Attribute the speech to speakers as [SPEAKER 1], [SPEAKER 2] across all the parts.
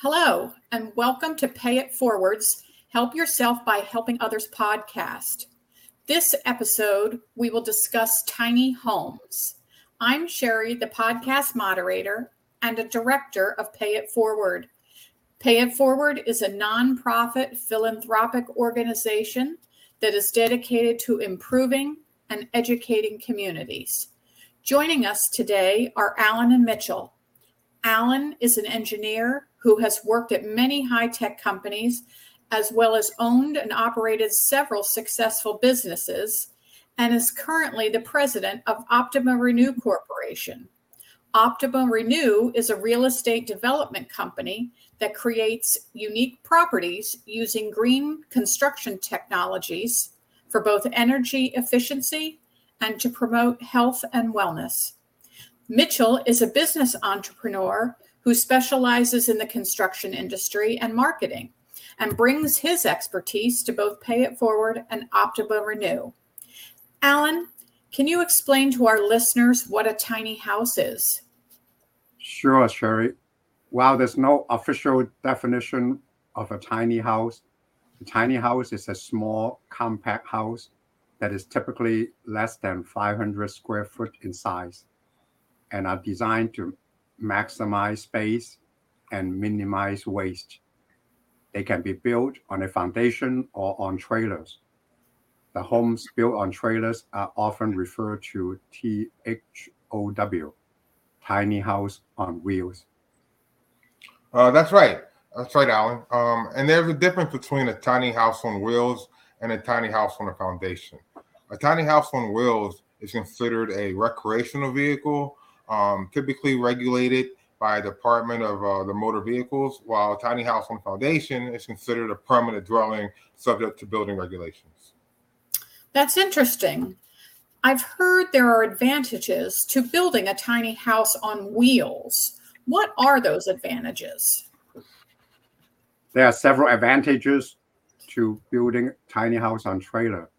[SPEAKER 1] Hello, and welcome to Pay It Forward's Help Yourself by Helping Others podcast. This episode, we will discuss tiny homes. I'm Sherry, the podcast moderator and a director of Pay It Forward. Pay It Forward is a nonprofit philanthropic organization that is dedicated to improving and educating communities. Joining us today are Alan and Mitchell. Alan is an engineer who has worked at many high tech companies, as well as owned and operated several successful businesses, and is currently the president of Optima Renew Corporation. Optima Renew is a real estate development company that creates unique properties using green construction technologies for both energy efficiency and to promote health and wellness. Mitchell is a business entrepreneur who specializes in the construction industry and marketing and brings his expertise to both Pay It Forward and Optima Renew. Alan, can you explain to our listeners what a tiny house is?
[SPEAKER 2] Sure, Sherry. While there's no official definition of a tiny house, a tiny house is a small, compact house that is typically less than 500 square foot in size and are designed to maximize space and minimize waste. They can be built on a foundation or on trailers. The homes built on trailers are often referred to THOW, tiny house on wheels.
[SPEAKER 3] Uh, that's right. That's right, Alan. Um, and there's a difference between a tiny house on wheels and a tiny house on a foundation. A tiny house on wheels is considered a recreational vehicle, um, typically regulated by a Department of uh, the Motor Vehicles, while a tiny house on foundation is considered a permanent dwelling subject to building regulations.
[SPEAKER 1] That's interesting. I've heard there are advantages to building a tiny house on wheels. What are those advantages?
[SPEAKER 2] There are several advantages to building tiny house on trailer.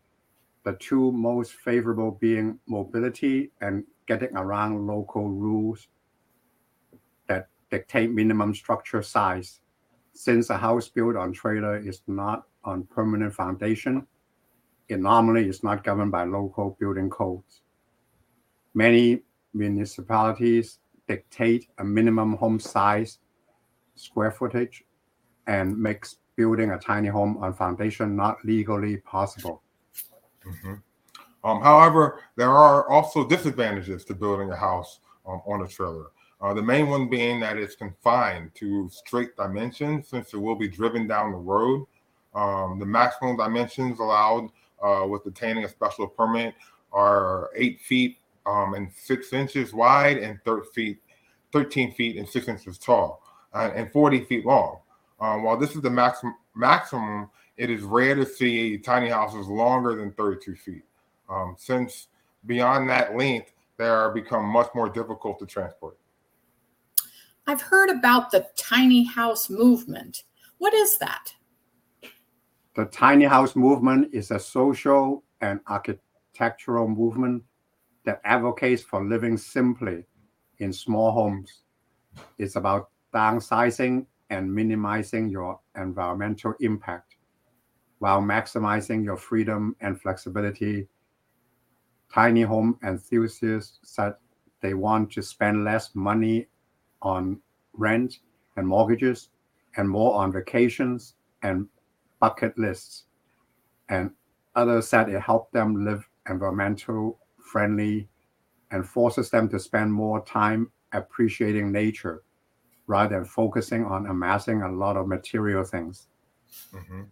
[SPEAKER 2] The two most favorable being mobility and getting around local rules that dictate minimum structure size. Since a house built on trailer is not on permanent foundation, it normally is not governed by local building codes. Many municipalities dictate a minimum home size, square footage, and makes building a tiny home on foundation not legally possible.
[SPEAKER 3] Mm-hmm. Um, however, there are also disadvantages to building a house um, on a trailer. Uh, the main one being that it's confined to straight dimensions since it will be driven down the road. Um, the maximum dimensions allowed uh, with obtaining a special permit are eight feet um, and six inches wide and 13 feet, 13 feet and six inches tall uh, and 40 feet long. Um, while this is the maximum, maximum, it is rare to see tiny houses longer than 32 feet. Um, since beyond that length, they are become much more difficult to transport.
[SPEAKER 1] I've heard about the tiny house movement. What is that?
[SPEAKER 2] The tiny house movement is a social and architectural movement that advocates for living simply in small homes. It's about downsizing and minimizing your environmental impact while maximizing your freedom and flexibility tiny home enthusiasts said they want to spend less money on rent and mortgages and more on vacations and bucket lists. And others said it helped them live environmental friendly and forces them to spend more time appreciating nature rather than focusing on amassing a lot of material things.
[SPEAKER 3] Mm-hmm.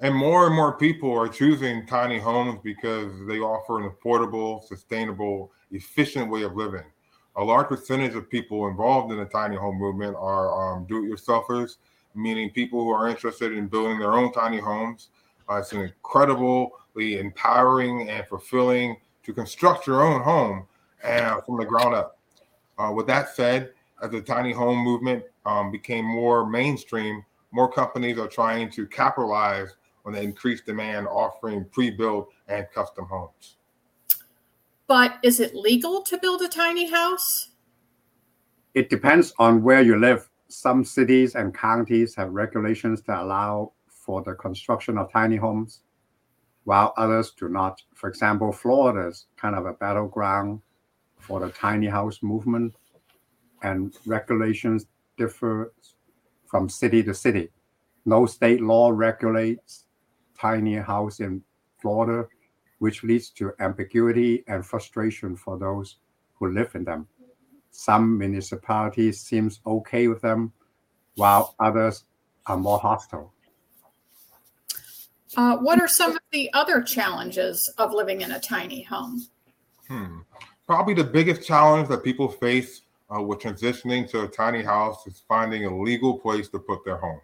[SPEAKER 3] And more and more people are choosing tiny homes because they offer an affordable, sustainable, efficient way of living. A large percentage of people involved in the tiny home movement are um, do it yourselfers, meaning people who are interested in building their own tiny homes. Uh, it's an incredibly empowering and fulfilling to construct your own home uh, from the ground up. Uh, with that said, as the tiny home movement um, became more mainstream, more companies are trying to capitalize on the increased demand offering pre-built and custom homes.
[SPEAKER 1] But is it legal to build a tiny house?
[SPEAKER 2] It depends on where you live. some cities and counties have regulations that allow for the construction of tiny homes, while others do not. For example, Florida is kind of a battleground for the tiny house movement, and regulations differ from city to city. No state law regulates tiny house in Florida, which leads to ambiguity and frustration for those who live in them. Some municipalities seems okay with them, while others are more hostile.
[SPEAKER 1] Uh, what are some of the other challenges of living in a tiny home?
[SPEAKER 3] Hmm. Probably the biggest challenge that people face uh, with transitioning to a tiny house is finding a legal place to put their home.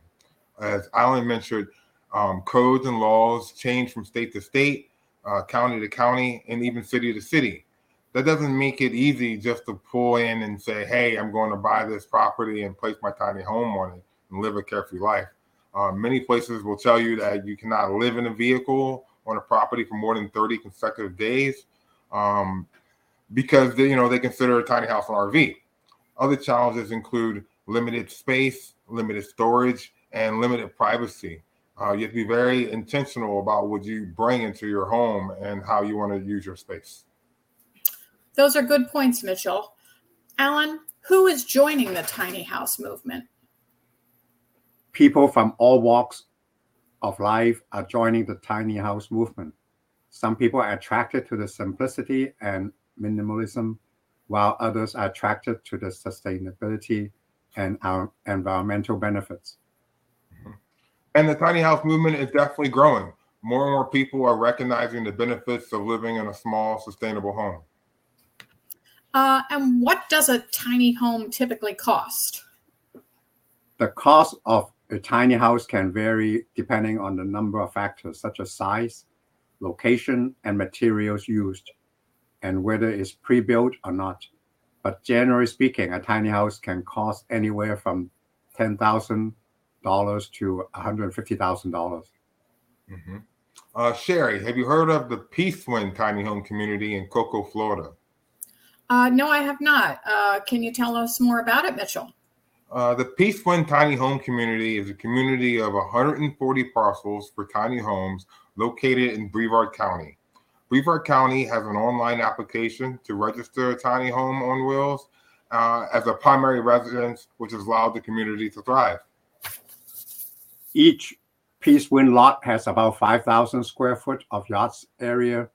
[SPEAKER 3] As Alan mentioned, um, codes and laws change from state to state, uh, county to county, and even city to city. That doesn't make it easy just to pull in and say, hey, I'm going to buy this property and place my tiny home on it and live a carefree life. Uh, many places will tell you that you cannot live in a vehicle on a property for more than 30 consecutive days um, because they, you know they consider a tiny house an RV. Other challenges include limited space, limited storage, and limited privacy. Uh, you have to be very intentional about what you bring into your home and how you want to use your space.
[SPEAKER 1] Those are good points, Mitchell. Alan, who is joining the tiny house movement?
[SPEAKER 2] People from all walks of life are joining the tiny house movement. Some people are attracted to the simplicity and minimalism, while others are attracted to the sustainability and our environmental benefits.
[SPEAKER 3] And the tiny house movement is definitely growing. More and more people are recognizing the benefits of living in a small, sustainable home.
[SPEAKER 1] Uh, and what does a tiny home typically cost?
[SPEAKER 2] The cost of a tiny house can vary depending on the number of factors, such as size, location, and materials used, and whether it's pre built or not. But generally speaking, a tiny house can cost anywhere from $10,000 to $150,000.
[SPEAKER 3] Mm-hmm. Uh, Sherry, have you heard of the Peacewind tiny home community in Cocoa, Florida?
[SPEAKER 1] Uh, no, I have not. Uh, can you tell us more about it, Mitchell?
[SPEAKER 3] Uh, the Peacewind Tiny Home Community is a community of 140 parcels for tiny homes located in Brevard County. Brevard County has an online application to register a tiny home on wheels uh, as a primary residence, which has allowed the community to thrive.
[SPEAKER 2] Each Peacewind lot has about 5,000 square foot of yachts area.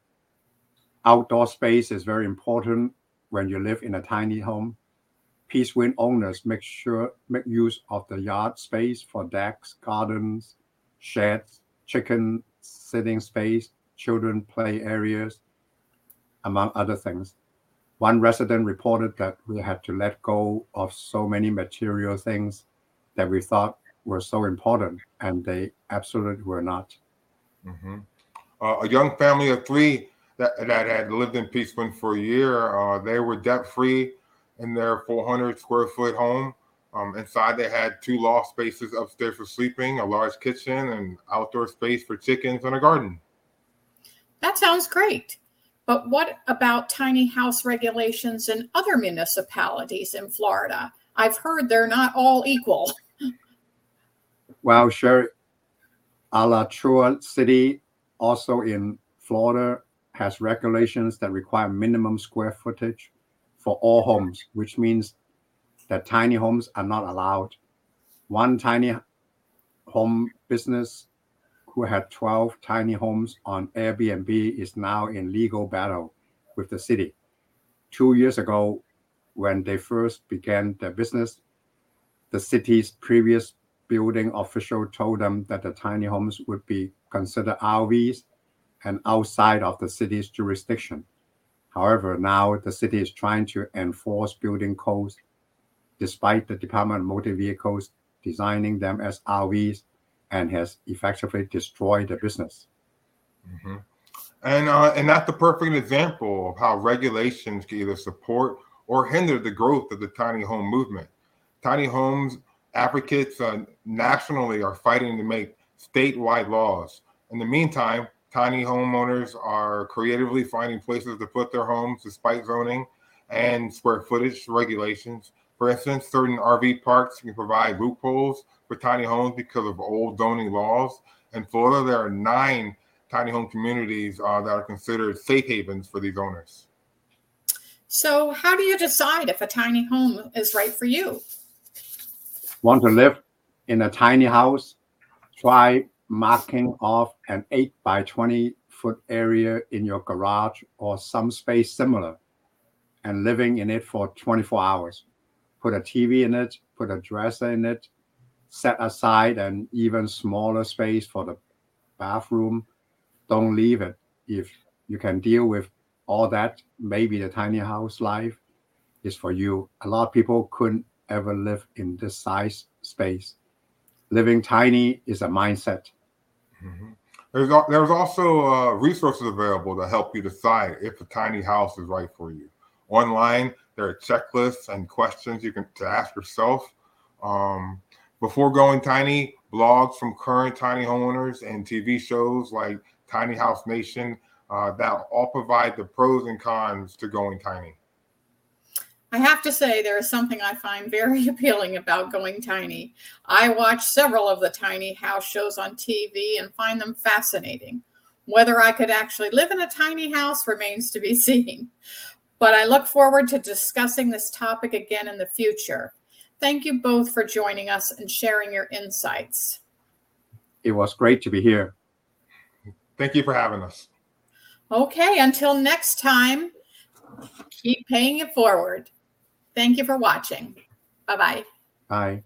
[SPEAKER 2] Outdoor space is very important when you live in a tiny home. Peacewind owners make sure make use of the yard space for decks, gardens, sheds, chicken sitting space, children play areas, among other things. One resident reported that we had to let go of so many material things that we thought were so important, and they absolutely were not.
[SPEAKER 3] Mm-hmm. Uh, a young family of three that, that had lived in Peacewind for a year. Uh, they were debt free in their 400 square foot home. Um, inside, they had two loft spaces upstairs for sleeping, a large kitchen, and outdoor space for chickens, and a garden.
[SPEAKER 1] That sounds great. But what about tiny house regulations in other municipalities in Florida? I've heard they're not all equal.
[SPEAKER 2] well, sure. Alachua City, also in Florida, has regulations that require minimum square footage for all homes, which means that tiny homes are not allowed. One tiny home business who had 12 tiny homes on Airbnb is now in legal battle with the city. Two years ago, when they first began their business, the city's previous building official told them that the tiny homes would be considered RVs and outside of the city's jurisdiction. However, now the city is trying to enforce building codes despite the Department of Motor Vehicles designing them as RVs and has effectively destroyed the business.
[SPEAKER 3] Mm-hmm. And uh, and that's the perfect example of how regulations can either support or hinder the growth of the tiny home movement. Tiny homes advocates uh, nationally are fighting to make statewide laws. In the meantime, Tiny homeowners are creatively finding places to put their homes despite zoning and square footage regulations. For instance, certain RV parks can provide loopholes for tiny homes because of old zoning laws. In Florida, there are nine tiny home communities uh, that are considered safe havens for these owners.
[SPEAKER 1] So, how do you decide if a tiny home is right for you?
[SPEAKER 2] Want to live in a tiny house? Try marking off an 8 by 20 foot area in your garage or some space similar and living in it for 24 hours. Put a TV in it, put a dresser in it, set aside an even smaller space for the bathroom. Don't leave it. If you can deal with all that, maybe the tiny house life is for you. A lot of people couldn't ever live in this size space. Living tiny is a mindset.
[SPEAKER 3] Mm-hmm. There's, there's also uh, resources available to help you decide if a tiny house is right for you. Online, there are checklists and questions you can to ask yourself. Um, before going tiny, blogs from current tiny homeowners and TV shows like Tiny House Nation uh, that all provide the pros and cons to going tiny.
[SPEAKER 1] I have to say, there is something I find very appealing about going tiny. I watch several of the tiny house shows on TV and find them fascinating. Whether I could actually live in a tiny house remains to be seen. But I look forward to discussing this topic again in the future. Thank you both for joining us and sharing your insights.
[SPEAKER 2] It was great to be here.
[SPEAKER 3] Thank you for having us.
[SPEAKER 1] Okay, until next time, keep paying it forward. Thank you for watching. Bye-bye.
[SPEAKER 2] Bye.